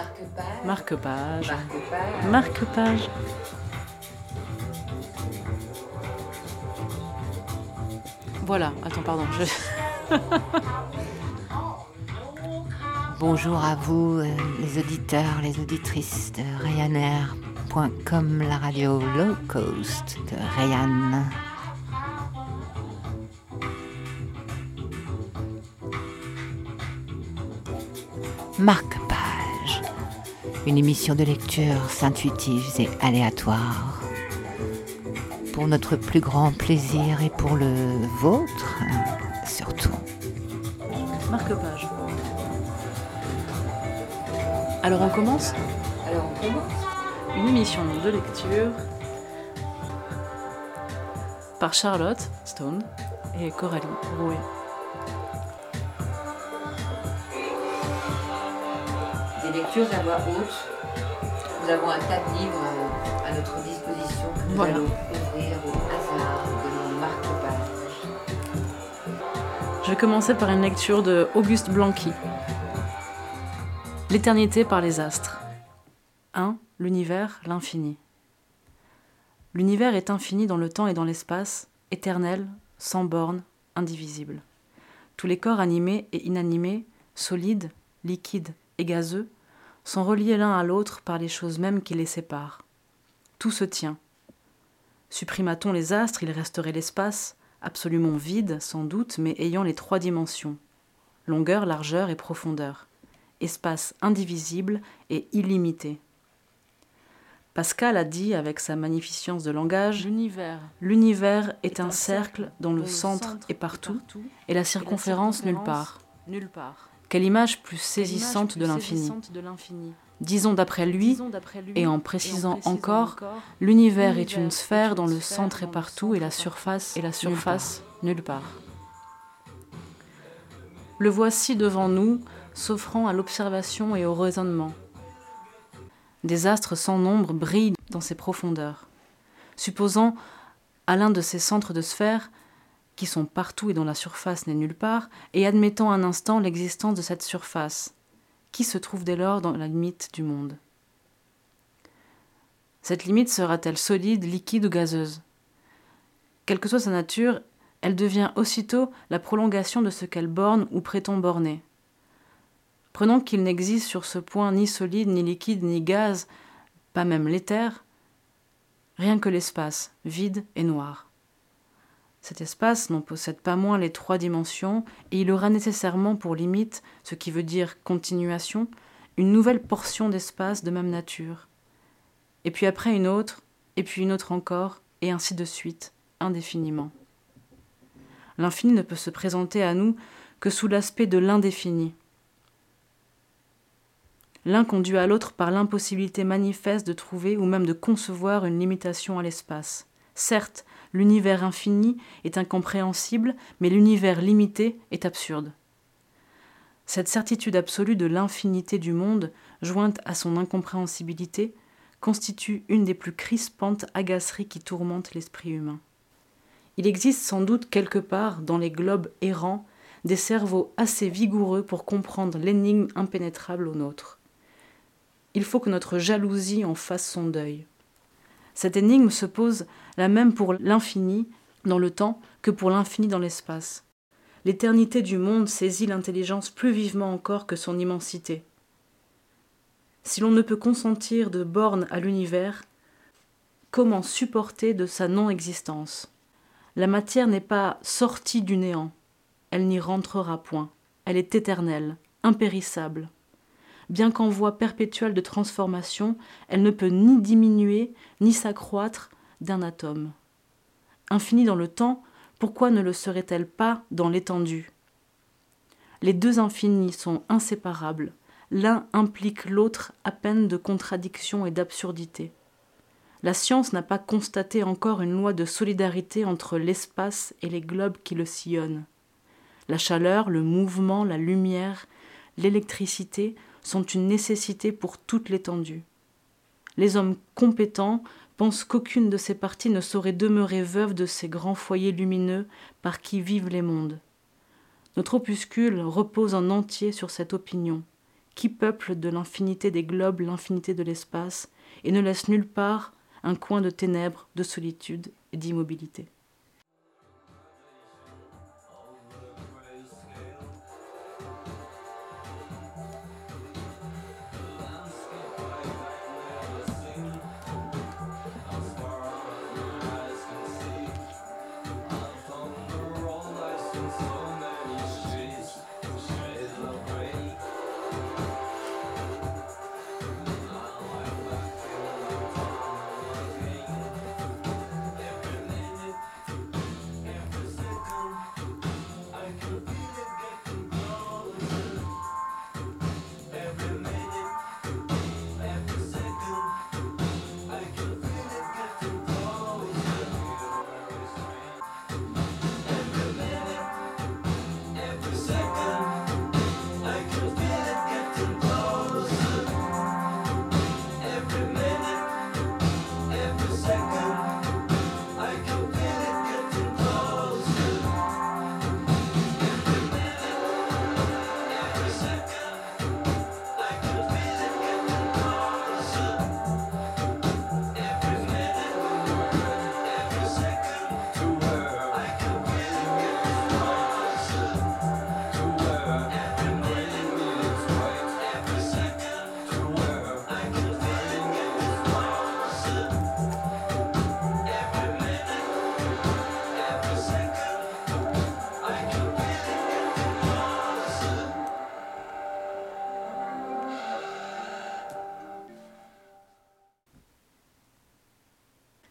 Marque-page. Marque-page. Marque-page. Marque-page. Voilà, attends, pardon. je- Bonjour à vous, euh, les auditeurs, les auditrices de Ryanair.com, la radio low cost de Ryan. Marque-page, une émission de lecture intuitive et aléatoire. Pour notre plus grand plaisir et pour le vôtre, surtout. Marque-page. Alors on commence Alors on commence une émission de lecture par Charlotte Stone et Coralie Rouet. Lectures à voix haute. Nous avons un tas de livres euh, à notre disposition que nous Voilà. allons ouvrir au hasard marque-pages. Je vais commencer par une lecture de Auguste Blanqui. L'éternité par les astres. 1. L'univers, l'infini. L'univers est infini dans le temps et dans l'espace, éternel, sans bornes, indivisible. Tous les corps animés et inanimés, solides, liquides et gazeux, sont reliés l'un à l'autre par les choses mêmes qui les séparent. Tout se tient. Supprima-t-on les astres, il resterait l'espace, absolument vide sans doute, mais ayant les trois dimensions longueur, largeur et profondeur, espace indivisible et illimité. Pascal a dit avec sa magnificence de langage L'univers L'univers est un cercle dont le centre est partout et la circonférence nulle part. Nulle part. Quelle image plus saisissante de l'infini. Disons d'après lui, et en précisant encore, l'univers est une sphère dont le sphère centre est partout et la surface et la nulle surface nulle part. Le voici devant nous, s'offrant à l'observation et au raisonnement. Des astres sans nombre brillent dans ses profondeurs. Supposant à l'un de ces centres de sphères, qui sont partout et dont la surface n'est nulle part, et admettant un instant l'existence de cette surface, qui se trouve dès lors dans la limite du monde Cette limite sera-t-elle solide, liquide ou gazeuse? Quelle que soit sa nature, elle devient aussitôt la prolongation de ce qu'elle borne ou prétend borner. Prenons qu'il n'existe sur ce point ni solide, ni liquide, ni gaz, pas même l'éther, rien que l'espace, vide et noir. Cet espace n'en possède pas moins les trois dimensions, et il aura nécessairement pour limite, ce qui veut dire continuation, une nouvelle portion d'espace de même nature. Et puis après une autre, et puis une autre encore, et ainsi de suite, indéfiniment. L'infini ne peut se présenter à nous que sous l'aspect de l'indéfini. L'un conduit à l'autre par l'impossibilité manifeste de trouver ou même de concevoir une limitation à l'espace. Certes, l'univers infini est incompréhensible, mais l'univers limité est absurde. Cette certitude absolue de l'infinité du monde, jointe à son incompréhensibilité, constitue une des plus crispantes agaceries qui tourmentent l'esprit humain. Il existe sans doute quelque part dans les globes errants des cerveaux assez vigoureux pour comprendre l'énigme impénétrable au nôtre. Il faut que notre jalousie en fasse son deuil. Cette énigme se pose la même pour l'infini dans le temps que pour l'infini dans l'espace. L'éternité du monde saisit l'intelligence plus vivement encore que son immensité. Si l'on ne peut consentir de bornes à l'univers, comment supporter de sa non-existence? La matière n'est pas sortie du néant, elle n'y rentrera point, elle est éternelle, impérissable. Bien qu'en voie perpétuelle de transformation, elle ne peut ni diminuer ni s'accroître d'un atome. Infinie dans le temps, pourquoi ne le serait-elle pas dans l'étendue? Les deux infinis sont inséparables, l'un implique l'autre à peine de contradiction et d'absurdité. La science n'a pas constaté encore une loi de solidarité entre l'espace et les globes qui le sillonnent. La chaleur, le mouvement, la lumière, l'électricité sont une nécessité pour toute l'étendue. Les hommes compétents pensent qu'aucune de ces parties ne saurait demeurer veuve de ces grands foyers lumineux par qui vivent les mondes. Notre opuscule repose en entier sur cette opinion. qui peuple de l'infinité des globes l'infinité de l'espace et ne laisse nulle part un coin de ténèbres, de solitude et d'immobilité?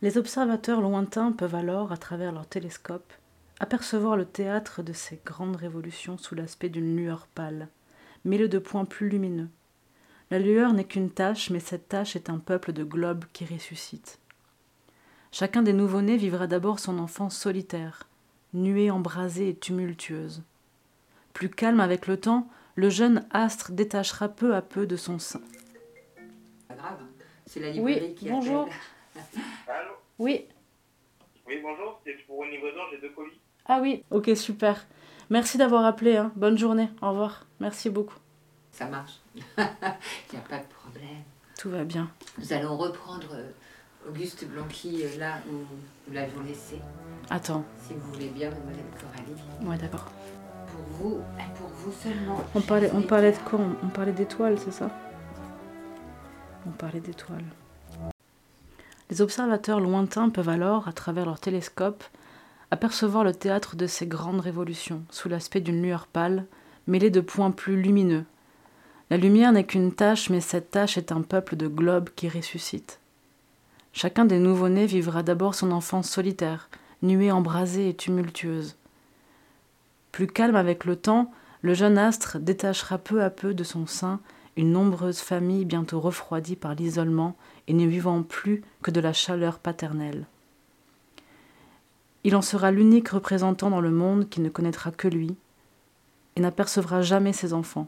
Les observateurs lointains peuvent alors, à travers leur télescope, apercevoir le théâtre de ces grandes révolutions sous l'aspect d'une lueur pâle, mêlée de points plus lumineux. La lueur n'est qu'une tache, mais cette tache est un peuple de globes qui ressuscite. Chacun des nouveau-nés vivra d'abord son enfance solitaire, nuée, embrasée et tumultueuse. Plus calme avec le temps, le jeune astre détachera peu à peu de son sein. grave, hein. c'est la oui, bonjour. Oui. Oui, bonjour, c'est pour une livraison, j'ai deux colis. Ah oui, ok, super. Merci d'avoir appelé. Hein. Bonne journée. Au revoir. Merci beaucoup. Ça marche. Il n'y a pas de problème. Tout va bien. Nous allons reprendre euh, Auguste Blanqui euh, là où nous l'avions laissé. Attends. Si vous voulez bien, mademoiselle Coralie. Ouais, d'accord. Pour vous, pour vous seulement. On parlait, on parlait de quoi? On, on parlait d'étoiles, c'est ça? On parlait d'étoiles. Les observateurs lointains peuvent alors, à travers leur télescope, apercevoir le théâtre de ces grandes révolutions, sous l'aspect d'une lueur pâle, mêlée de points plus lumineux. La lumière n'est qu'une tache, mais cette tache est un peuple de globes qui ressuscite. Chacun des nouveau-nés vivra d'abord son enfance solitaire, nuée, embrasée et tumultueuse. Plus calme avec le temps, le jeune astre détachera peu à peu de son sein une nombreuse famille bientôt refroidie par l'isolement et ne vivant plus que de la chaleur paternelle. Il en sera l'unique représentant dans le monde qui ne connaîtra que lui et n'apercevra jamais ses enfants.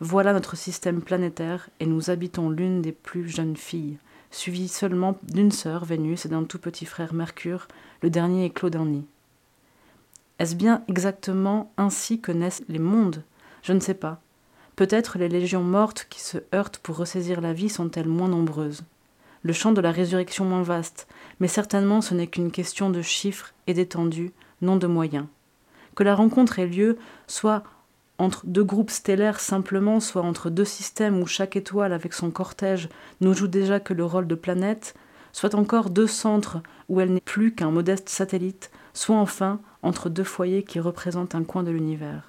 Voilà notre système planétaire et nous habitons l'une des plus jeunes filles, suivie seulement d'une sœur, Vénus, et d'un tout petit frère, Mercure, le dernier éclos d'un nid. Est-ce bien exactement ainsi que naissent les mondes? Je ne sais pas. Peut-être les légions mortes qui se heurtent pour ressaisir la vie sont-elles moins nombreuses le champ de la résurrection moins vaste, mais certainement ce n'est qu'une question de chiffres et d'étendue, non de moyens. Que la rencontre ait lieu, soit entre deux groupes stellaires simplement, soit entre deux systèmes où chaque étoile avec son cortège nous joue déjà que le rôle de planète, soit encore deux centres où elle n'est plus qu'un modeste satellite, soit enfin entre deux foyers qui représentent un coin de l'univers.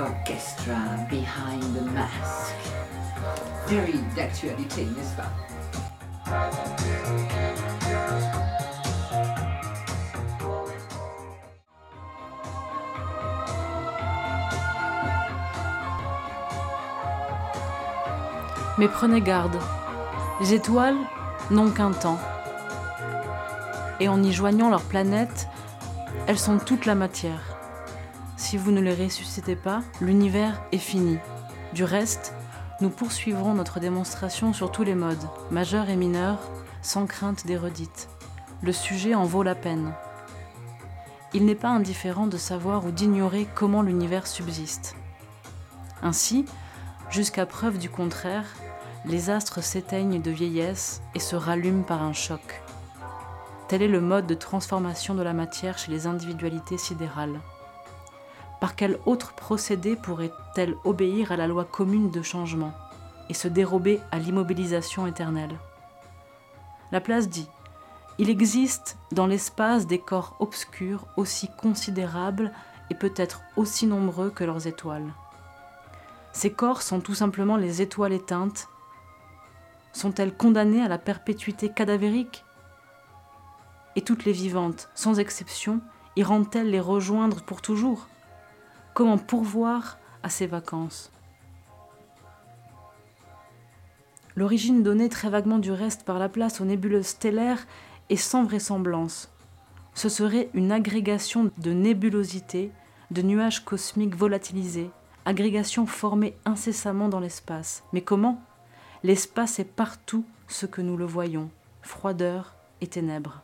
Orchestra, Behind the Mask. Very d'actualité, n'est-ce pas? Mais prenez garde, les étoiles n'ont qu'un temps. Et en y joignant leurs planètes, elles sont toute la matière. Si vous ne les ressuscitez pas, l'univers est fini. Du reste, nous poursuivrons notre démonstration sur tous les modes, majeurs et mineurs, sans crainte des. Le sujet en vaut la peine. Il n'est pas indifférent de savoir ou d'ignorer comment l'univers subsiste. Ainsi, jusqu'à preuve du contraire, les astres s'éteignent de vieillesse et se rallument par un choc. Tel est le mode de transformation de la matière chez les individualités sidérales. Par quel autre procédé pourrait-elle obéir à la loi commune de changement et se dérober à l'immobilisation éternelle? La place dit Il existe dans l'espace des corps obscurs aussi considérables et peut-être aussi nombreux que leurs étoiles. Ces corps sont tout simplement les étoiles éteintes. Sont-elles condamnées à la perpétuité cadavérique? Et toutes les vivantes, sans exception, iront-elles les rejoindre pour toujours? Comment pourvoir à ces vacances L'origine donnée très vaguement du reste par la place aux nébuleuses stellaires est sans vraisemblance. Ce serait une agrégation de nébulosités, de nuages cosmiques volatilisés, agrégation formée incessamment dans l'espace. Mais comment? L'espace est partout ce que nous le voyons, froideur et ténèbres.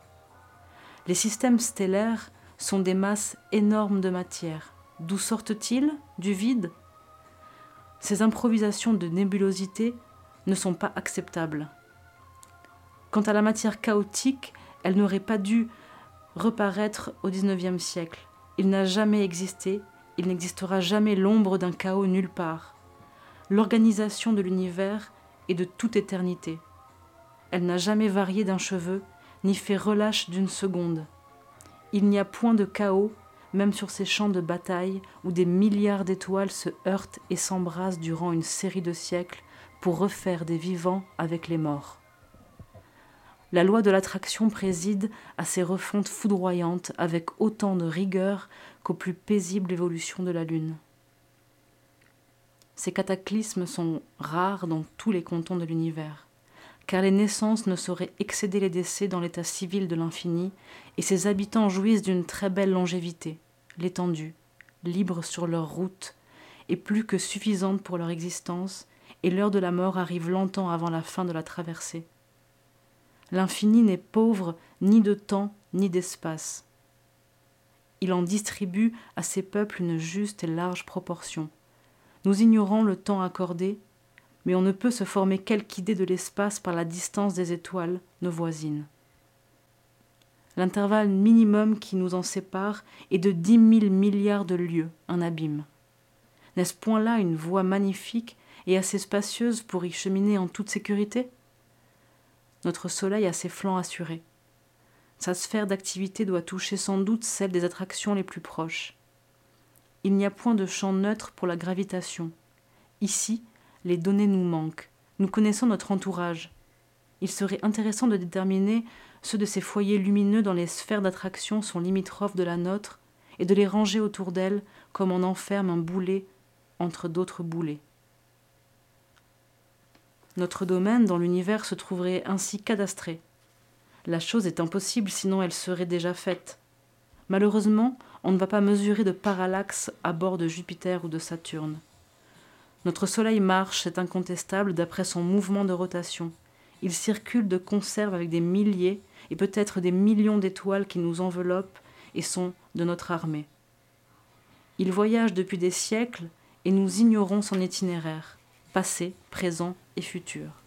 Les systèmes stellaires sont des masses énormes de matière. D'où sortent-ils? Du vide? Ces improvisations de nébulosité ne sont pas acceptables. Quant à la matière chaotique, elle n'aurait pas dû reparaître au XIXe siècle. Il n'a jamais existé, il n'existera jamais l'ombre d'un chaos nulle part. L'organisation de l'univers et de toute éternité. Elle n'a jamais varié d'un cheveu, ni fait relâche d'une seconde. Il n'y a point de chaos, même sur ces champs de bataille où des milliards d'étoiles se heurtent et s'embrassent durant une série de siècles pour refaire des vivants avec les morts. La loi de l'attraction préside à ces refontes foudroyantes avec autant de rigueur qu'aux plus paisibles évolutions de la Lune. Ces cataclysmes sont rares dans tous les cantons de l'univers, car les naissances ne sauraient excéder les décès dans l'état civil de l'infini, et ses habitants jouissent d'une très belle longévité, l'étendue, libre sur leur route, et plus que suffisante pour leur existence, et l'heure de la mort arrive longtemps avant la fin de la traversée. L'infini n'est pauvre ni de temps ni d'espace. Il en distribue à ses peuples une juste et large proportion. Nous ignorons le temps accordé, mais on ne peut se former quelque idée de l'espace par la distance des étoiles, nos voisines. L'intervalle minimum qui nous en sépare est de dix mille milliards de lieues, un abîme. N'est-ce point là une voie magnifique et assez spacieuse pour y cheminer en toute sécurité? Notre Soleil a ses flancs assurés. Sa sphère d'activité doit toucher sans doute celle des attractions les plus proches il n'y a point de champ neutre pour la gravitation. Ici, les données nous manquent. Nous connaissons notre entourage. Il serait intéressant de déterminer ceux de ces foyers lumineux dans les sphères d'attraction sont limitrophes de la nôtre et de les ranger autour d'elles comme on enferme un boulet entre d'autres boulets. Notre domaine dans l'univers se trouverait ainsi cadastré. La chose est impossible sinon elle serait déjà faite. Malheureusement, on ne va pas mesurer de parallaxe à bord de Jupiter ou de Saturne. Notre Soleil marche, c'est incontestable, d'après son mouvement de rotation. Il circule de conserve avec des milliers et peut-être des millions d'étoiles qui nous enveloppent et sont de notre armée. Il voyage depuis des siècles et nous ignorons son itinéraire, passé, présent et futur.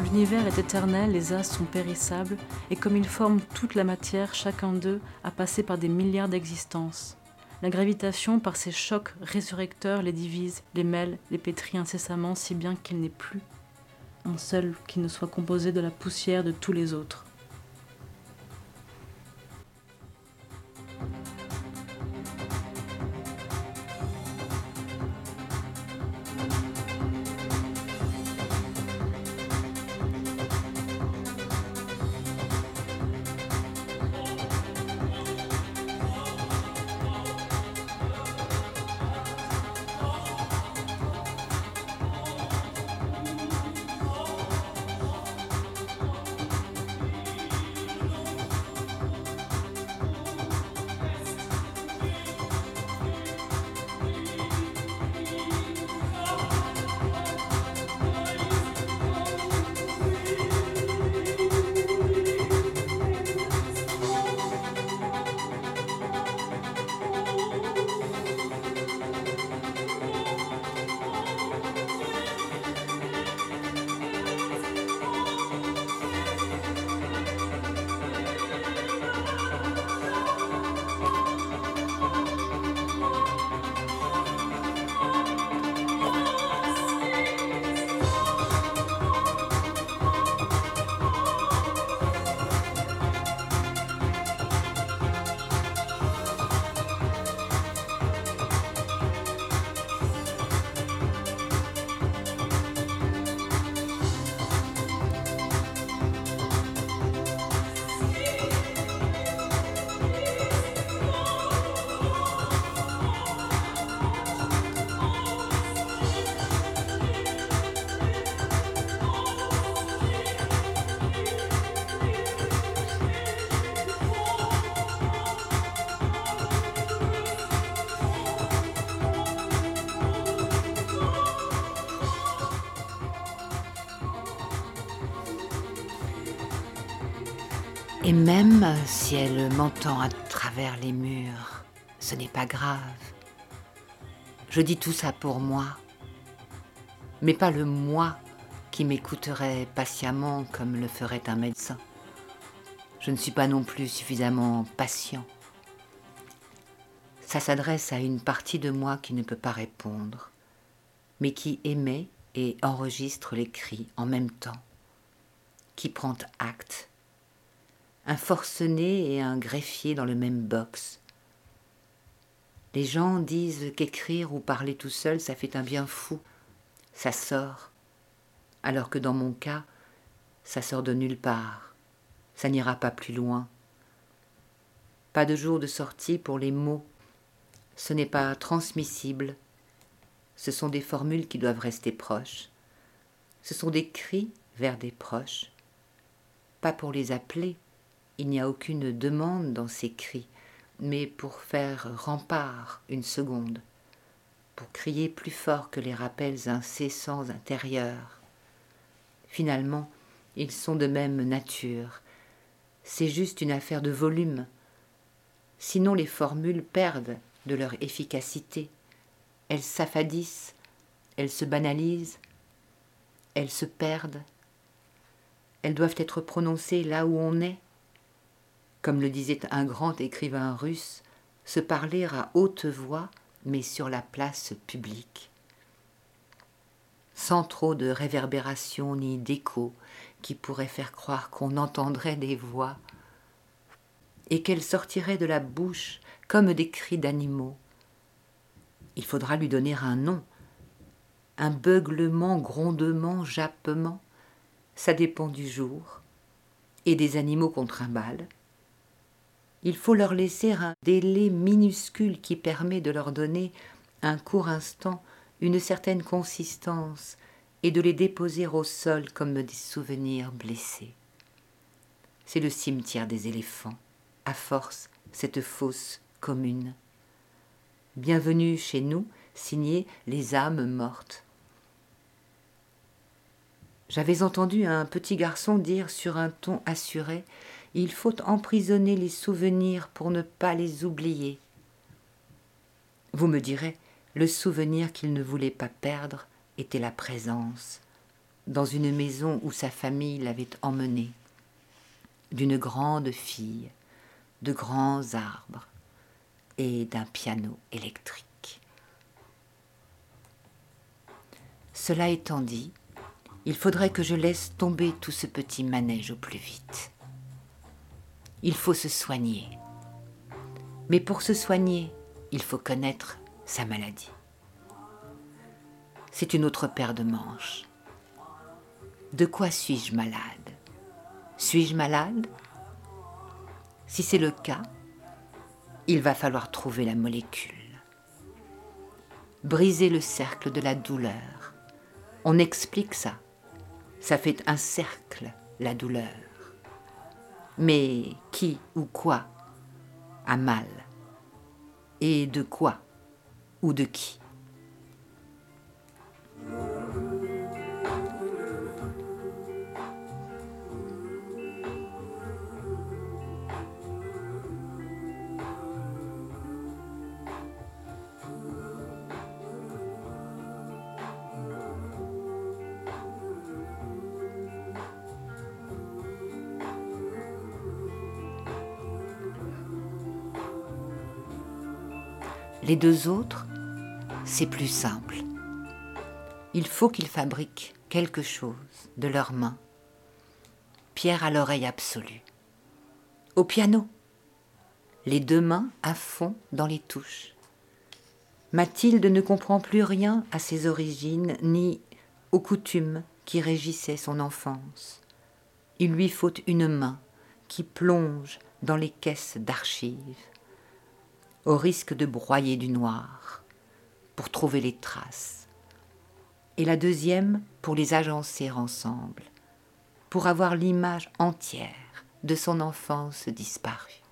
L'univers est éternel, les astres sont périssables, et comme ils forment toute la matière, chacun d'eux a passé par des milliards d'existences. La gravitation, par ses chocs résurrecteurs, les divise, les mêle, les pétrit incessamment, si bien qu'il n'est plus un seul qui ne soit composé de la poussière de tous les autres. Même si elle m'entend à travers les murs, ce n'est pas grave. Je dis tout ça pour moi, mais pas le moi qui m'écouterait patiemment comme le ferait un médecin. Je ne suis pas non plus suffisamment patient. Ça s'adresse à une partie de moi qui ne peut pas répondre, mais qui émet et enregistre les cris en même temps, qui prend acte un forcené et un greffier dans le même box. Les gens disent qu'écrire ou parler tout seul, ça fait un bien fou. Ça sort. Alors que dans mon cas, ça sort de nulle part. Ça n'ira pas plus loin. Pas de jour de sortie pour les mots. Ce n'est pas transmissible. Ce sont des formules qui doivent rester proches. Ce sont des cris vers des proches. Pas pour les appeler, il n'y a aucune demande dans ces cris, mais pour faire rempart une seconde, pour crier plus fort que les rappels incessants intérieurs. Finalement, ils sont de même nature. C'est juste une affaire de volume. Sinon les formules perdent de leur efficacité. Elles s'affadissent, elles se banalisent, elles se perdent. Elles doivent être prononcées là où on est, comme le disait un grand écrivain russe, se parler à haute voix, mais sur la place publique. Sans trop de réverbération ni d'écho qui pourrait faire croire qu'on entendrait des voix, et qu'elles sortiraient de la bouche comme des cris d'animaux. Il faudra lui donner un nom, un beuglement, grondement, jappement, ça dépend du jour, et des animaux qu'on trimballe, il faut leur laisser un délai minuscule qui permet de leur donner un court instant une certaine consistance et de les déposer au sol comme des souvenirs blessés. C'est le cimetière des éléphants, à force cette fosse commune. Bienvenue chez nous, signé Les âmes mortes. J'avais entendu un petit garçon dire sur un ton assuré il faut emprisonner les souvenirs pour ne pas les oublier. Vous me direz, le souvenir qu'il ne voulait pas perdre était la présence. dans une maison où sa famille l'avait emmené, d'une grande fille, de grands arbres et d'un piano électrique. Cela étant dit, il faudrait que je laisse tomber tout ce petit manège au plus vite. Il faut se soigner. Mais pour se soigner, il faut connaître sa maladie. C'est une autre paire de manches. De quoi suis-je malade? Suis-je malade? Si c'est le cas, il va falloir trouver la molécule. Briser le cercle de la douleur. On explique ça ça fait un cercle, la douleur. Mais qui ou quoi a mal Et de quoi ou de qui? Les deux autres, c'est plus simple. Il faut qu'ils fabriquent quelque chose de leurs mains. Pierre à l'oreille absolue. Au piano, les deux mains à fond dans les touches. Mathilde ne comprend plus rien à ses origines ni aux coutumes qui régissaient son enfance. Il lui faut une main qui plonge dans les caisses d'archives au risque de broyer du noir, pour trouver les traces, et la deuxième pour les agencer ensemble, pour avoir l'image entière de son enfance disparue.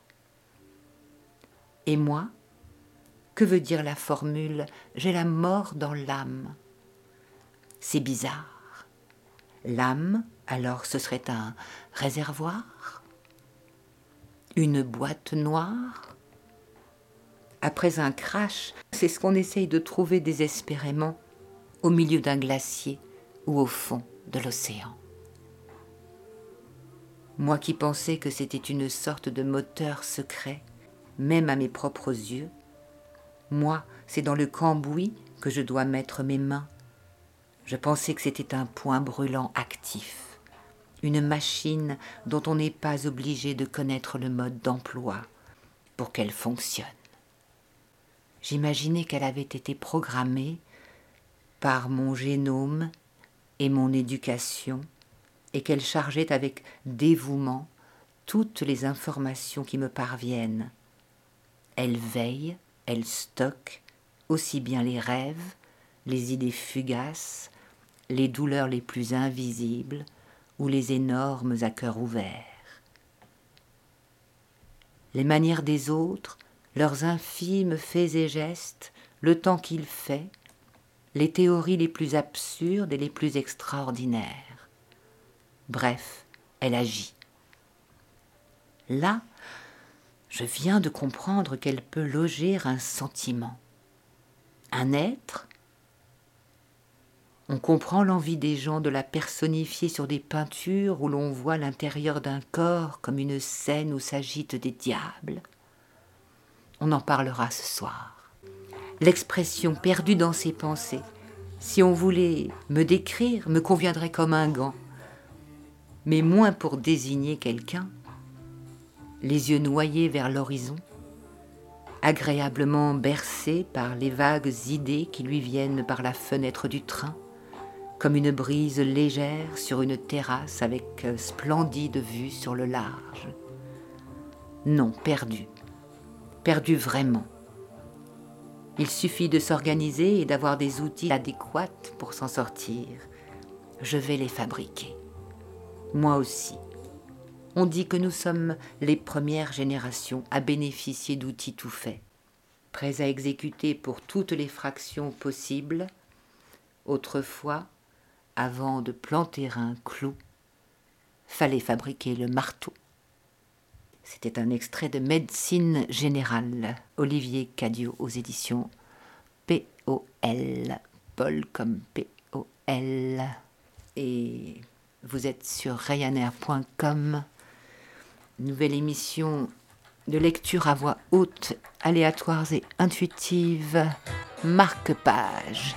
Et moi, que veut dire la formule J'ai la mort dans l'âme C'est bizarre. L'âme, alors ce serait un réservoir? Une boîte noire? Après un crash, c'est ce qu'on essaye de trouver désespérément au milieu d'un glacier ou au fond de l'océan. Moi qui pensais que c'était une sorte de moteur secret, même à mes propres yeux, moi, c'est dans le cambouis que je dois mettre mes mains. Je pensais que c'était un point brûlant actif, une machine dont on n'est pas obligé de connaître le mode d'emploi pour qu'elle fonctionne. J'imaginais qu'elle avait été programmée par mon génome et mon éducation, et qu'elle chargeait avec dévouement toutes les informations qui me parviennent. Elle veille, elle stocke aussi bien les rêves, les idées fugaces, les douleurs les plus invisibles ou les énormes à cœur ouvert. Les manières des autres leurs infimes faits et gestes, le temps qu'il fait, les théories les plus absurdes et les plus extraordinaires. Bref, elle agit. Là, je viens de comprendre qu'elle peut loger un sentiment, un être. On comprend l'envie des gens de la personnifier sur des peintures où l'on voit l'intérieur d'un corps comme une scène où s'agitent des diables. On en parlera ce soir. L'expression perdue dans ses pensées, si on voulait me décrire, me conviendrait comme un gant, mais moins pour désigner quelqu'un, les yeux noyés vers l'horizon, agréablement bercé par les vagues idées qui lui viennent par la fenêtre du train, comme une brise légère sur une terrasse avec splendide vue sur le large. Non, perdu, perdu vraiment. Il suffit de s'organiser et d'avoir des outils adéquats pour s'en sortir. Je vais les fabriquer. Moi aussi. On dit que nous sommes les premières générations à bénéficier d'outils tout faits, prêts à exécuter pour toutes les fractions possibles. Autrefois, avant de planter un clou, fallait fabriquer le marteau. C'était un extrait de Médecine générale, Olivier Cadio aux éditions POL, Paul comme POL. et vous êtes sur ryanair.com. Nouvelle émission de lecture à voix haute, aléatoires et intuitives. Marque-page.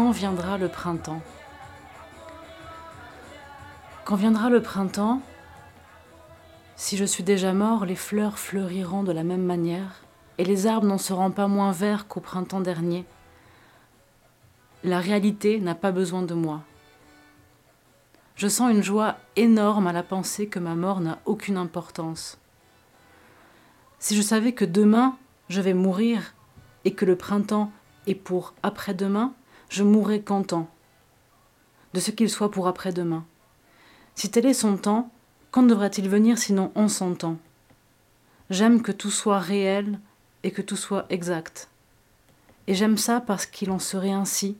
Quand viendra le printemps? Quand viendra le printemps, si je suis déjà mort, les fleurs fleuriront de la même manière, et les arbres n'en seront pas moins verts qu'au printemps dernier. La réalité n'a pas besoin de moi. Je sens une joie énorme à la pensée que ma mort n'a aucune importance. Si je savais que demain je vais mourir et que le printemps est pour après-demain, je mourrai content de ce qu'il soit pour après-demain. Si tel est son temps, quand devrait-il venir sinon en son temps? J'aime que tout soit réel et que tout soit exact. Et j'aime ça parce qu'il en serait ainsi,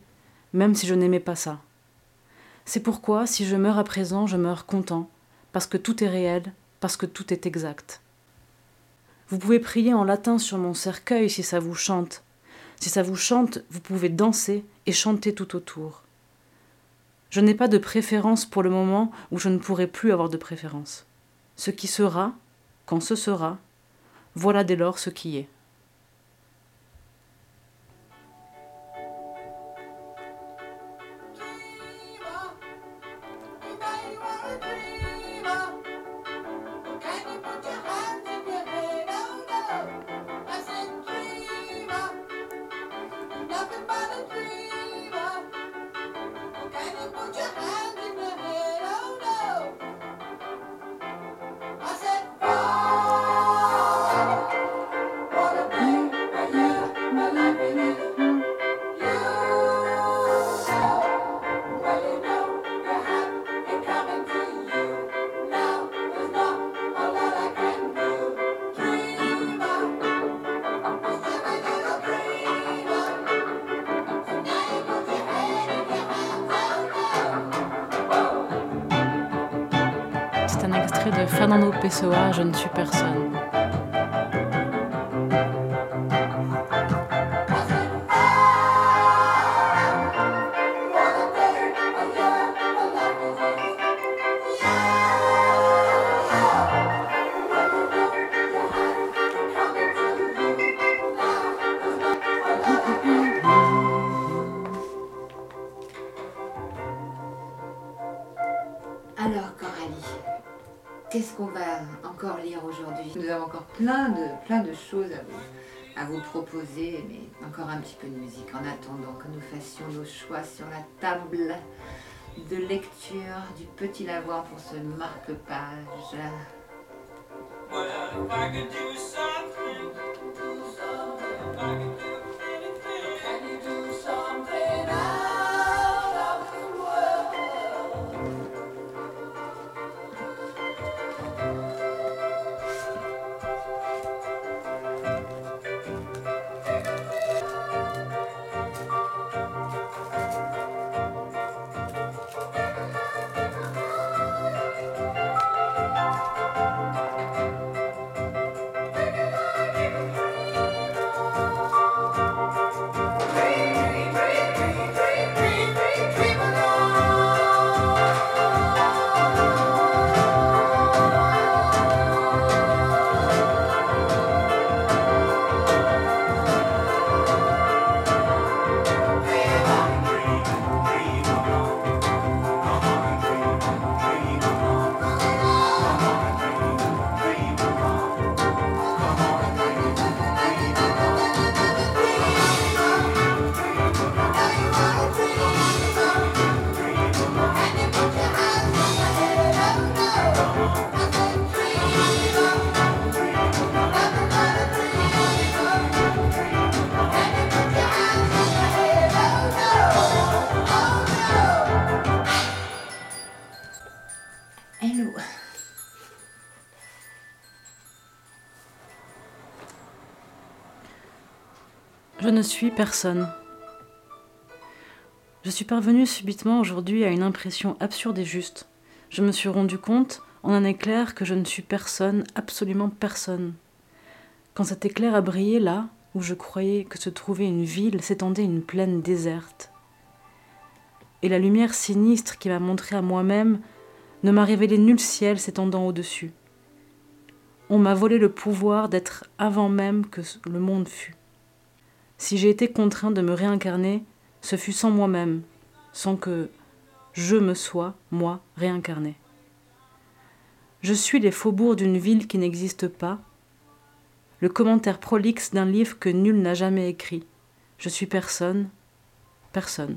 même si je n'aimais pas ça. C'est pourquoi, si je meurs à présent, je meurs content, parce que tout est réel, parce que tout est exact. Vous pouvez prier en latin sur mon cercueil si ça vous chante, si ça vous chante, vous pouvez danser et chanter tout autour. Je n'ai pas de préférence pour le moment où je ne pourrai plus avoir de préférence. Ce qui sera, quand ce sera, voilà dès lors ce qui est. je ne suis Nous avons encore plein de, plein de choses à vous, à vous proposer, mais encore un petit peu de musique en attendant que nous fassions nos choix sur la table de lecture du petit lavoir pour ce marque-page. Well, if I could do something, personne. Je suis parvenue subitement aujourd'hui à une impression absurde et juste. Je me suis rendu compte, en un éclair, que je ne suis personne, absolument personne. Quand cet éclair a brillé là, où je croyais que se trouvait une ville, s'étendait une plaine déserte. Et la lumière sinistre qui m'a montré à moi-même ne m'a révélé nul ciel s'étendant au-dessus. On m'a volé le pouvoir d'être avant même que le monde fût. Si j'ai été contraint de me réincarner, ce fut sans moi-même, sans que je me sois, moi, réincarné. Je suis les faubourgs d'une ville qui n'existe pas, le commentaire prolixe d'un livre que nul n'a jamais écrit. Je suis personne, personne.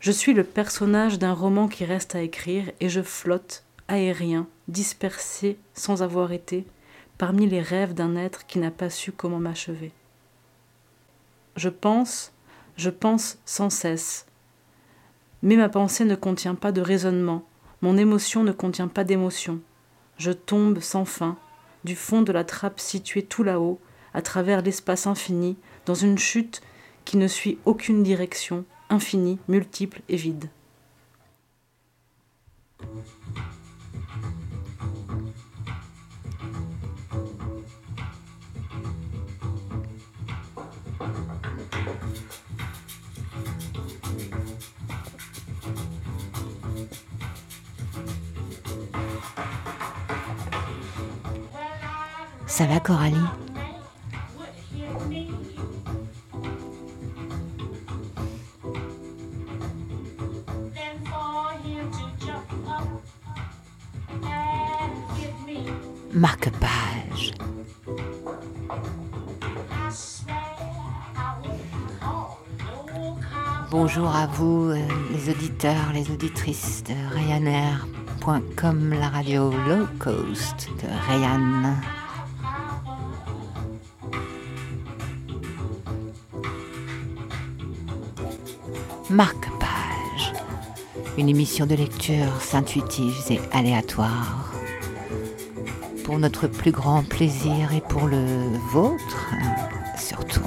Je suis le personnage d'un roman qui reste à écrire et je flotte, aérien, dispersé sans avoir été, parmi les rêves d'un être qui n'a pas su comment m'achever. Je pense, je pense sans cesse. Mais ma pensée ne contient pas de raisonnement, mon émotion ne contient pas d'émotion. Je tombe sans fin, du fond de la trappe située tout là-haut, à travers l'espace infini, dans une chute qui ne suit aucune direction, infinie, multiple et vide. Ça va Coralie Marque-page. Bonjour à vous, euh, les auditeurs, les auditrices de Ryanair.com, la radio low cost de Ryan. Marque-page, une émission de lecture intuitive et aléatoire. Pour notre plus grand plaisir et pour le vôtre, surtout.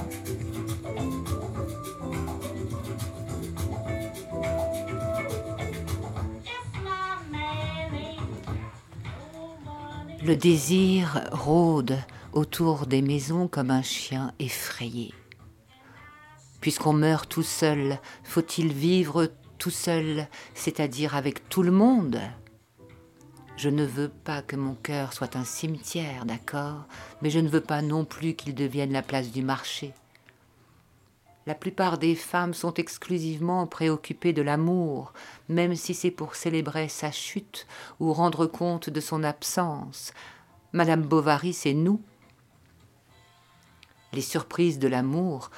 Le désir rôde autour des maisons comme un chien effrayé. Puisqu'on meurt tout seul, faut-il vivre tout seul, c'est-à-dire avec tout le monde? Je ne veux pas que mon cœur soit un cimetière, d'accord, mais je ne veux pas non plus qu'il devienne la place du marché. La plupart des femmes sont exclusivement préoccupées de l'amour, même si c'est pour célébrer sa chute ou rendre compte de son absence. Madame Bovary, c'est nous. Les surprises de l'amour.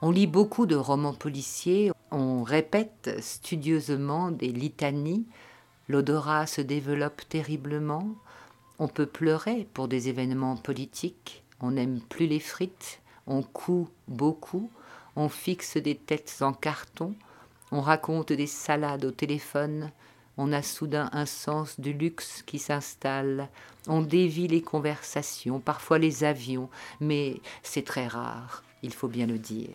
On lit beaucoup de romans policiers, on répète studieusement des litanies, l'odorat se développe terriblement, on peut pleurer pour des événements politiques, on n'aime plus les frites, on coud beaucoup, on fixe des têtes en carton, on raconte des salades au téléphone, on a soudain un sens du luxe qui s'installe, on dévie les conversations, parfois les avions, mais c'est très rare, il faut bien le dire.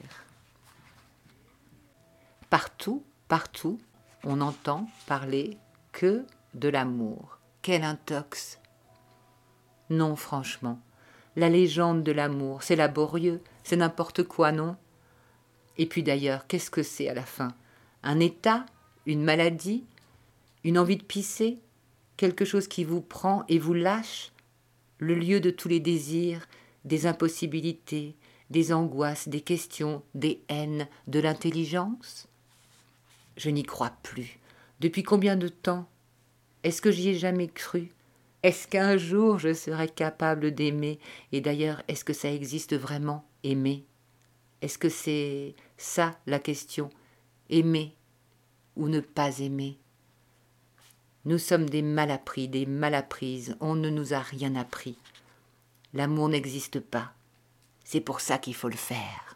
Partout, partout, on entend parler que de l'amour. Quel intox Non, franchement, la légende de l'amour, c'est laborieux, c'est n'importe quoi, non? Et puis d'ailleurs, qu'est-ce que c'est à la fin? Un état Une maladie Une envie de pisser Quelque chose qui vous prend et vous lâche Le lieu de tous les désirs, des impossibilités, des angoisses, des questions, des haines, de l'intelligence? Je n'y crois plus. Depuis combien de temps? Est-ce que j'y ai jamais cru? Est-ce qu'un jour je serai capable d'aimer? Et d'ailleurs, est-ce que ça existe vraiment, aimer? Est-ce que c'est ça la question? Aimer ou ne pas aimer? Nous sommes des malappris, des malapprises, on ne nous a rien appris. L'amour n'existe pas. C'est pour ça qu'il faut le faire.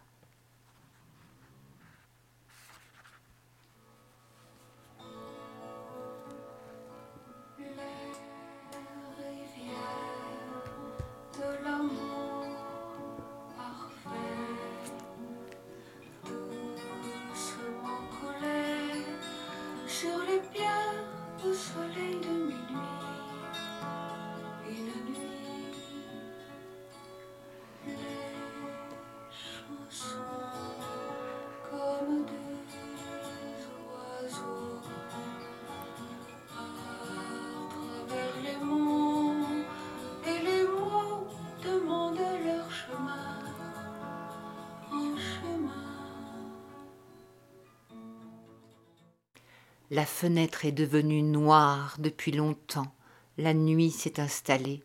La fenêtre est devenue noire depuis longtemps. La nuit s'est installée.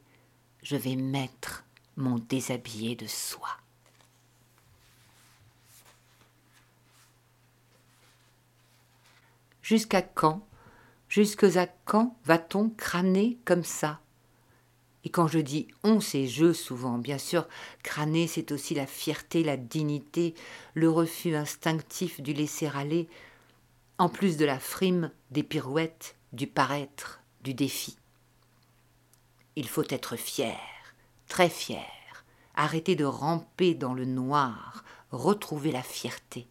Je vais mettre mon déshabillé de soie. Jusqu'à quand, jusque à quand va-t-on crâner comme ça? Et quand je dis on, c'est je souvent, bien sûr, crâner, c'est aussi la fierté, la dignité, le refus instinctif du laisser-aller, en plus de la frime, des pirouettes, du paraître, du défi. Il faut être fier, très fier, arrêter de ramper dans le noir, retrouver la fierté.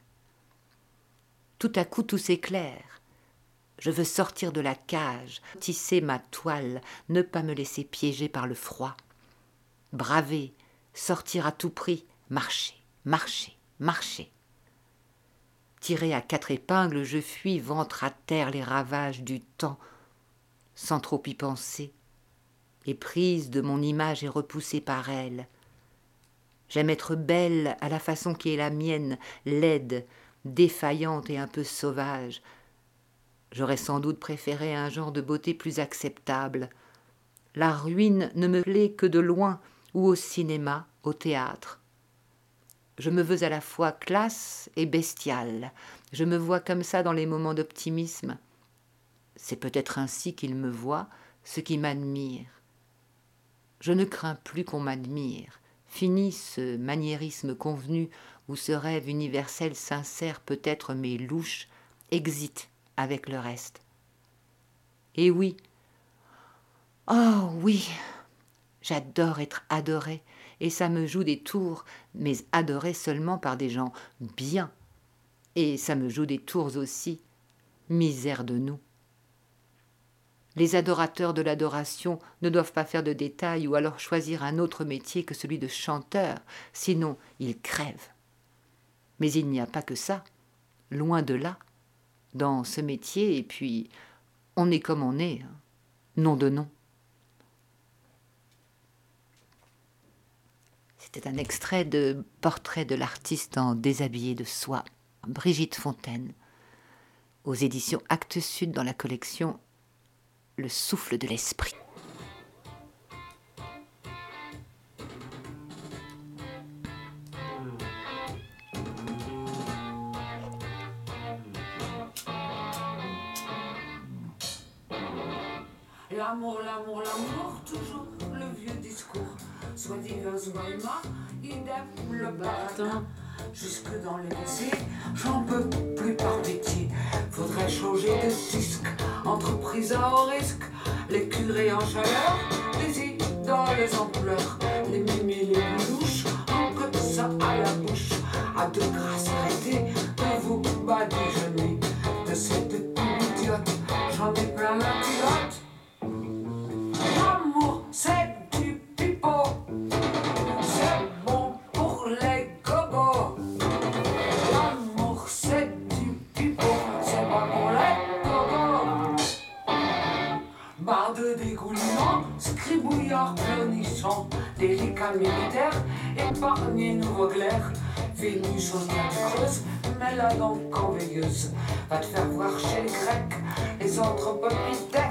Tout à coup tout s'éclaire. Je veux sortir de la cage, tisser ma toile, ne pas me laisser piéger par le froid. Braver, sortir à tout prix, marcher, marcher, marcher. Tiré à quatre épingles, je fuis ventre à terre les ravages du temps, sans trop y penser, et prise de mon image et repoussée par elle. J'aime être belle à la façon qui est la mienne, laide, défaillante et un peu sauvage. J'aurais sans doute préféré un genre de beauté plus acceptable. La ruine ne me plaît que de loin, ou au cinéma, au théâtre. Je me veux à la fois classe et bestiale. Je me vois comme ça dans les moments d'optimisme. C'est peut-être ainsi qu'il me voit, ce qui m'admire. Je ne crains plus qu'on m'admire. Fini ce maniérisme convenu où ce rêve universel sincère peut être mes louches, exit avec le reste. Et oui, oh oui, j'adore être adorée, et ça me joue des tours, mais adorée seulement par des gens bien. Et ça me joue des tours aussi. Misère de nous. Les adorateurs de l'adoration ne doivent pas faire de détails ou alors choisir un autre métier que celui de chanteur, sinon ils crèvent. Mais il n'y a pas que ça, loin de là, dans ce métier, et puis on est comme on est, hein. nom de nom. C'était un extrait de Portrait de l'artiste en déshabillé de soie, Brigitte Fontaine, aux éditions Actes Sud dans la collection Le souffle de l'esprit. L'amour, l'amour, l'amour, toujours soit humain, idem le baratin. Jusque dans les décès, j'en peux plus par pitié. Faudrait changer de disque, entreprise à haut risque. Les curés en chaleur, les idoles en pleurs. Les mimis, les boulouches, en que ça à la bouche. À de grâce, arrêtez de vous badigeonner. Scribouillard pleurnichant, délicat militaire, épargné nouveau glaire. Vénus aux creuses, mais la dent en veilleuse. Va te faire voir chez les Grecs, les anthropopithèques.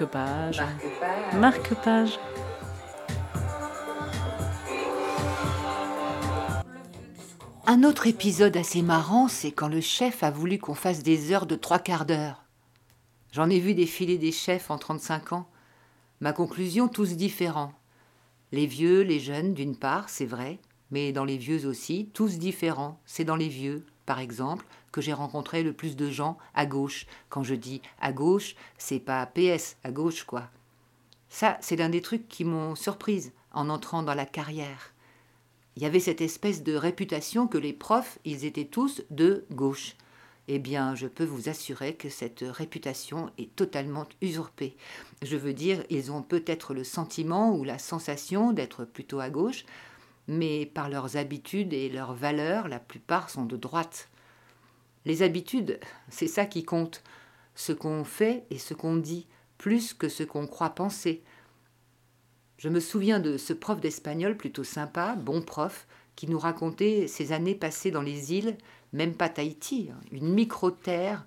Marque-page. Marque-page. Un autre épisode assez marrant, c'est quand le chef a voulu qu'on fasse des heures de trois quarts d'heure. J'en ai vu défiler des chefs en 35 ans. Ma conclusion, tous différents. Les vieux, les jeunes, d'une part, c'est vrai, mais dans les vieux aussi, tous différents. C'est dans les vieux, par exemple, que j'ai rencontré le plus de gens à gauche. Quand je dis à gauche, c'est pas PS, à gauche, quoi. Ça, c'est l'un des trucs qui m'ont surprise en entrant dans la carrière il y avait cette espèce de réputation que les profs, ils étaient tous de gauche. Eh bien, je peux vous assurer que cette réputation est totalement usurpée. Je veux dire, ils ont peut-être le sentiment ou la sensation d'être plutôt à gauche, mais par leurs habitudes et leurs valeurs, la plupart sont de droite. Les habitudes, c'est ça qui compte. Ce qu'on fait et ce qu'on dit, plus que ce qu'on croit penser. Je me souviens de ce prof d'espagnol plutôt sympa, bon prof, qui nous racontait ses années passées dans les îles, même pas Tahiti, hein, une micro-terre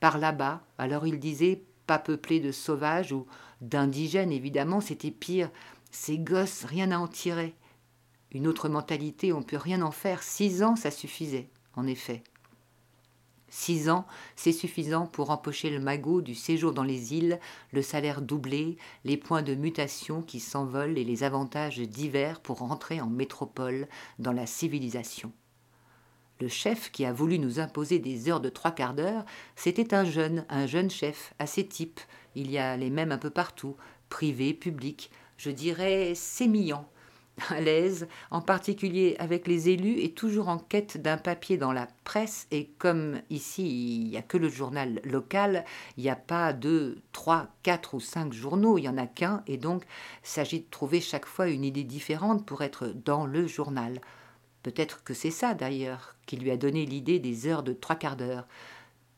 par là-bas. Alors il disait pas peuplée de sauvages ou d'indigènes, évidemment, c'était pire. Ces gosses, rien à en tirer. Une autre mentalité, on peut rien en faire. Six ans, ça suffisait, en effet. Six ans, c'est suffisant pour empocher le magot du séjour dans les îles, le salaire doublé, les points de mutation qui s'envolent et les avantages divers pour rentrer en métropole, dans la civilisation. Le chef qui a voulu nous imposer des heures de trois quarts d'heure, c'était un jeune, un jeune chef, assez type. Il y a les mêmes un peu partout, privé, public, je dirais sémillant à l'aise, en particulier avec les élus, et toujours en quête d'un papier dans la presse. Et comme ici, il n'y a que le journal local, il n'y a pas deux, trois, quatre ou cinq journaux, il n'y en a qu'un, et donc il s'agit de trouver chaque fois une idée différente pour être dans le journal. Peut-être que c'est ça d'ailleurs qui lui a donné l'idée des heures de trois quarts d'heure.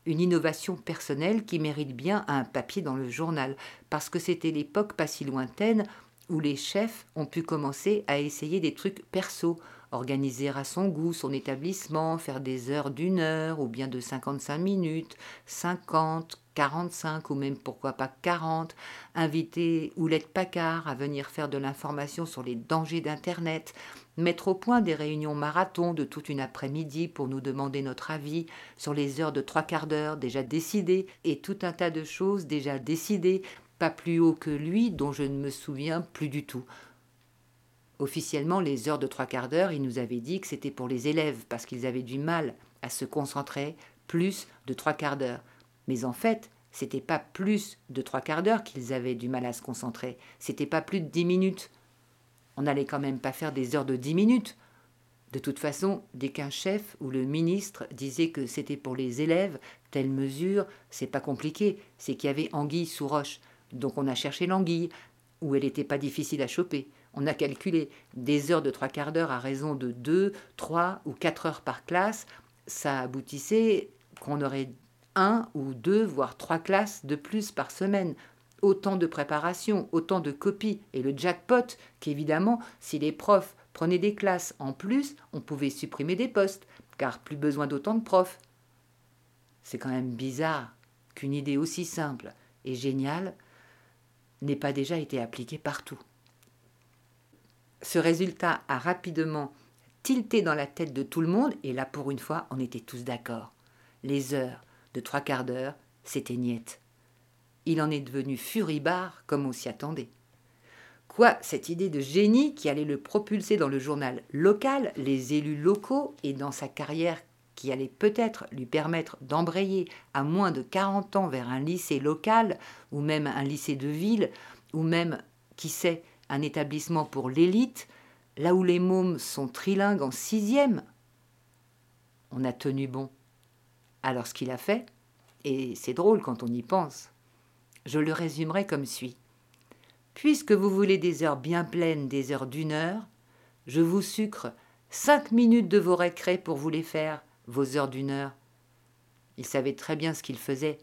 Une innovation personnelle qui mérite bien un papier dans le journal, parce que c'était l'époque pas si lointaine où les chefs ont pu commencer à essayer des trucs perso, organiser à son goût son établissement, faire des heures d'une heure ou bien de 55 minutes, 50, 45 ou même pourquoi pas 40, inviter Oulette Paccard à venir faire de l'information sur les dangers d'Internet, mettre au point des réunions marathon de toute une après-midi pour nous demander notre avis sur les heures de trois quarts d'heure déjà décidées et tout un tas de choses déjà décidées, plus haut que lui, dont je ne me souviens plus du tout. Officiellement, les heures de trois quarts d'heure, il nous avait dit que c'était pour les élèves, parce qu'ils avaient du mal à se concentrer plus de trois quarts d'heure. Mais en fait, C'était pas plus de trois quarts d'heure qu'ils avaient du mal à se concentrer. C'était pas plus de dix minutes. On n'allait quand même pas faire des heures de dix minutes. De toute façon, dès qu'un chef ou le ministre disait que c'était pour les élèves, telle mesure, c'est pas compliqué, c'est qu'il y avait anguille sous roche. Donc on a cherché l'anguille, où elle n'était pas difficile à choper. On a calculé des heures de trois quarts d'heure à raison de deux, trois ou quatre heures par classe. Ça aboutissait qu'on aurait un ou deux, voire trois classes de plus par semaine. Autant de préparation, autant de copies. Et le jackpot, qu'évidemment, si les profs prenaient des classes en plus, on pouvait supprimer des postes, car plus besoin d'autant de profs. C'est quand même bizarre qu'une idée aussi simple et géniale n'ait pas déjà été appliquée partout. Ce résultat a rapidement tilté dans la tête de tout le monde, et là pour une fois, on était tous d'accord. Les heures de trois quarts d'heure, c'était niette. Il en est devenu furibard comme on s'y attendait. Quoi, cette idée de génie qui allait le propulser dans le journal local, les élus locaux et dans sa carrière qui allait peut-être lui permettre d'embrayer à moins de 40 ans vers un lycée local, ou même un lycée de ville, ou même, qui sait, un établissement pour l'élite, là où les mômes sont trilingues en sixième. On a tenu bon. Alors ce qu'il a fait, et c'est drôle quand on y pense, je le résumerai comme suit. Puisque vous voulez des heures bien pleines, des heures d'une heure, je vous sucre cinq minutes de vos récrés pour vous les faire, vos heures d'une heure. Il savait très bien ce qu'il faisait.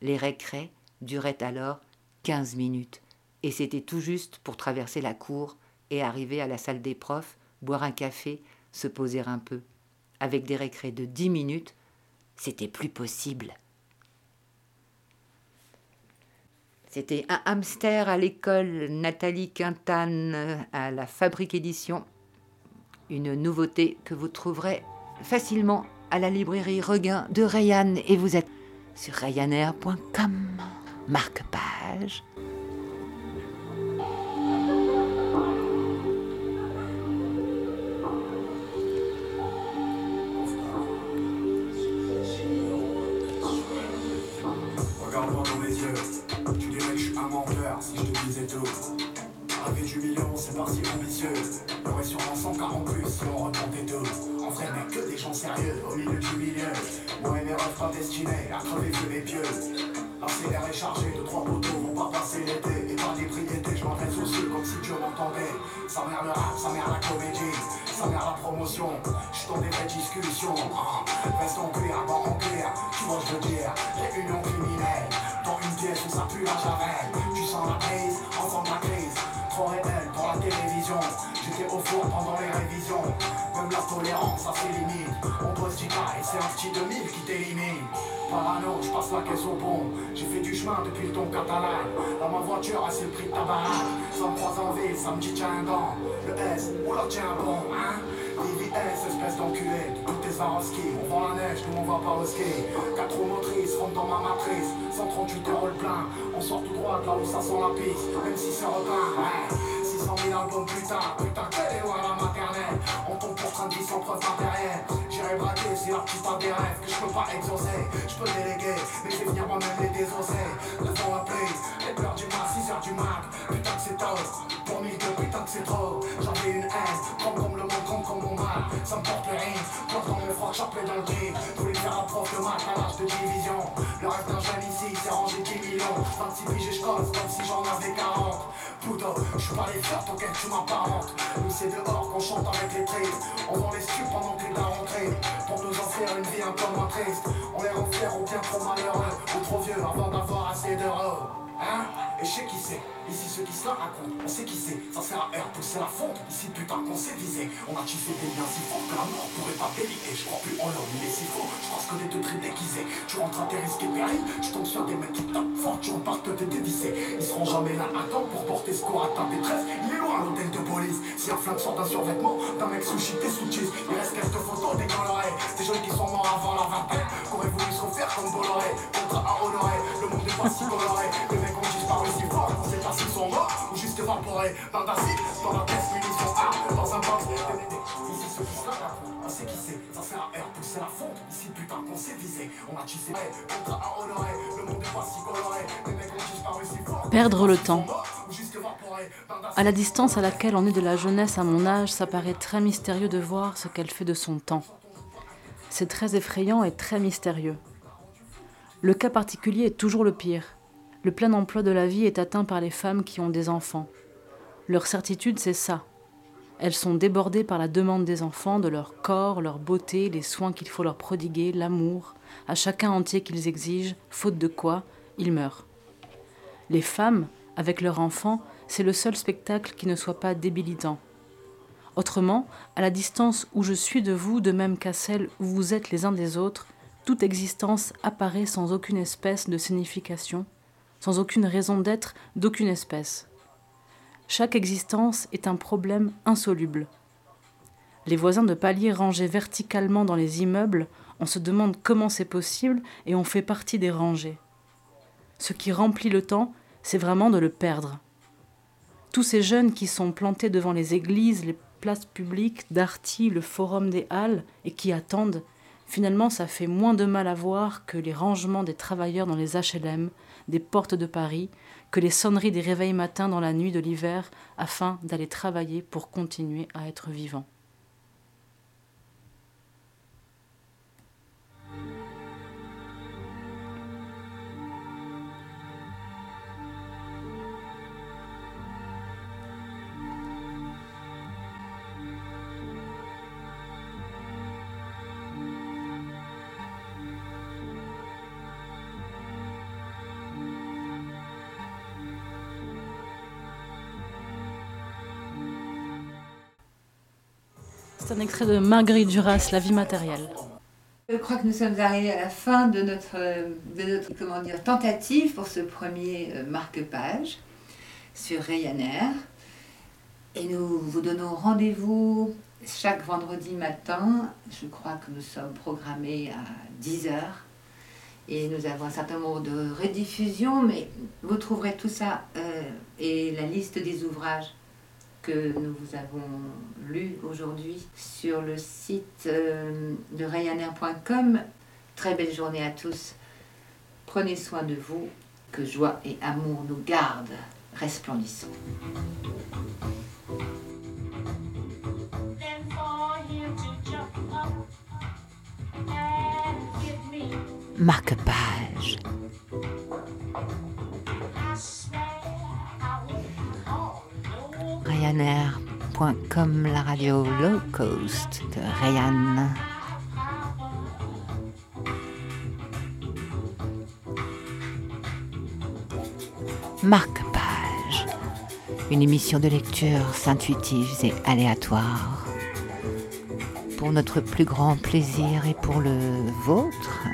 Les récrés duraient alors quinze minutes, et c'était tout juste pour traverser la cour et arriver à la salle des profs, boire un café, se poser un peu. Avec des récrés de dix minutes, c'était plus possible. C'était un hamster à l'école Nathalie Quintane à la Fabrique Édition. Une nouveauté que vous trouverez facilement à la librairie Regain de Rayanne et vous êtes sur ryanair.com. Marque-page. Regarde-moi au milieu du milieu. Rêves pas destinés à crever vieux et pieux. L'accélère est chargé de trois poteaux, vont pas passer l'été. Et par l'ébriété, je m'adresse aux cieux comme si Dieu m'entendait. Ça mère le rap, ça mère la comédie, ça mère la promotion. Je suis dans des vraies discussions. Reste en clair, pas en clair, tu vois, je veux dire? Réunion criminelle, dans une pièce où ça pue la javel. Tu sens la crise, enfant de la crise. Pour la télévision. J'étais au four pendant les révisions. Même la tolérance a ses limites. On doit se et c'est un petit 2000 qui t'élimine. Parano, je passe la caisse au pont. J'ai fait du chemin depuis le ton catalan. Dans ma voiture, c'est le prix de ta baraque. Ça me croise en ville, ça me dit tiens. Le S, on leur tient bon, hein. Tes on vend la neige, nous on va pas au ski. Quatre roues motrices rentrent dans ma matrice. 138 euros le plein. On sort tout droit de là où ça sent la piste. Même si c'est repeint, ouais. 600 000 albums plus tard, putain, quelle est loin la maternelle. On tombe pour train de vie sans preuve matérielle. J'irai braquer si la petite a des rêves que je peux pas exaucer. Je peux déléguer, mais je vais venir moi-même les désosser. Devant la prise, les pleurs du mat, 6 heures du mat. Putain c'est pour mille deux, putain que c'est trop. J'avais une haine, comme comme le monde, comme comme mon mal. Ça me porte les rires, pourtant mes frères chapelet dans le drip. Voulais faire un prof de maths à l'âge de division. Le rêve d'un jeune ici, c'est ranger 10 millions. 26 piges et je comme si j'en avais 40. Putain, je suis pas les fleurs, t'inquiète, tu m'apparentes. Nous c'est dehors qu'on chante avec les tripes. On vend les stupes pendant que la rentrée. Pour nous en faire une vie un peu moins triste. On les rend fiers ou bien trop malheureux. Ou trop vieux avant d'avoir assez d'euros. Hein? Et je sais qui c'est. Ici ceux qui se la racontent, on sait qui c'est. Ça sert à R, pousser la fonte. Ici putain qu'on s'est visé. On a tissé des liens si forts que la mort pourrait pas déliter. Je crois plus en l'homme, il est si faux. Je pense que des deux traits déguisés. Tu rentres à tes risques et périls. Je tombe sur des mecs qui tapent fort. Tu repartes des dévissés. Ils seront jamais là à temps pour porter secours à ta détresse. Il est loin l'hôtel de police. Si un flingue sort d'un survêtement, d'un mec sous shit et sous cheese. Il reste quelques photos décolorées. Des jeunes qui sont morts avant la vingtaine. Qu'auraient voulu se refaire comme Bolloré? Contre à honorer. Le monde n'est pas si coloré. Les mecs ont disparu si fort. On sait pas s'ils sont morts ou juste évaporés. Dans d'acide, dans la caisse, munitions, armes, dans un box. Ici ceux qui se la racontent, on sait qui c'est Ça sert à R, pousser la fonte, ici putain qu'on s'est visé On a tissé, contrat à honorer Le monde est pas si coloré Les mecs ont disparu si fort Perdre le temps. À la distance à laquelle on est de la jeunesse à mon âge, ça paraît très mystérieux de voir ce qu'elle fait de son temps. C'est très effrayant et très mystérieux. Le cas particulier est toujours le pire. Le plein emploi de la vie est atteint par les femmes qui ont des enfants. Leur certitude, c'est ça. Elles sont débordées par la demande des enfants, de leur corps, leur beauté, les soins qu'il faut leur prodiguer, l'amour, à chacun entier qu'ils exigent, faute de quoi, ils meurent. Les femmes, avec leurs enfants, c'est le seul spectacle qui ne soit pas débilitant. Autrement, à la distance où je suis de vous, de même qu'à celle où vous êtes les uns des autres, toute existence apparaît sans aucune espèce de signification, sans aucune raison d'être d'aucune espèce. Chaque existence est un problème insoluble. Les voisins de palier rangés verticalement dans les immeubles, on se demande comment c'est possible et on fait partie des rangées. Ce qui remplit le temps, c'est vraiment de le perdre. Tous ces jeunes qui sont plantés devant les églises, les places publiques, Darty, le forum des Halles, et qui attendent, finalement ça fait moins de mal à voir que les rangements des travailleurs dans les HLM, des portes de Paris, que les sonneries des réveils matins dans la nuit de l'hiver, afin d'aller travailler pour continuer à être vivant. C'est un extrait de Marguerite Duras, La vie matérielle. Je crois que nous sommes arrivés à la fin de notre, tentative pour ce premier euh, marque-page sur Ryanair. Et nous vous donnons rendez-vous chaque vendredi matin. Je crois que nous sommes programmés à 10h. Et nous avons un certain nombre de rediffusions, mais vous trouverez tout ça euh, et la liste des ouvrages que nous vous avons lus aujourd'hui sur le site euh, de Ryanair.com. Très belle journée à tous. Prenez soin de vous. Que joie et amour nous gardent resplendissants. Then Ryanair.com, la radio low de Ryan. Marque-page. Une émission de lecture intuitive et aléatoire. Pour notre plus grand plaisir et pour le vôtre.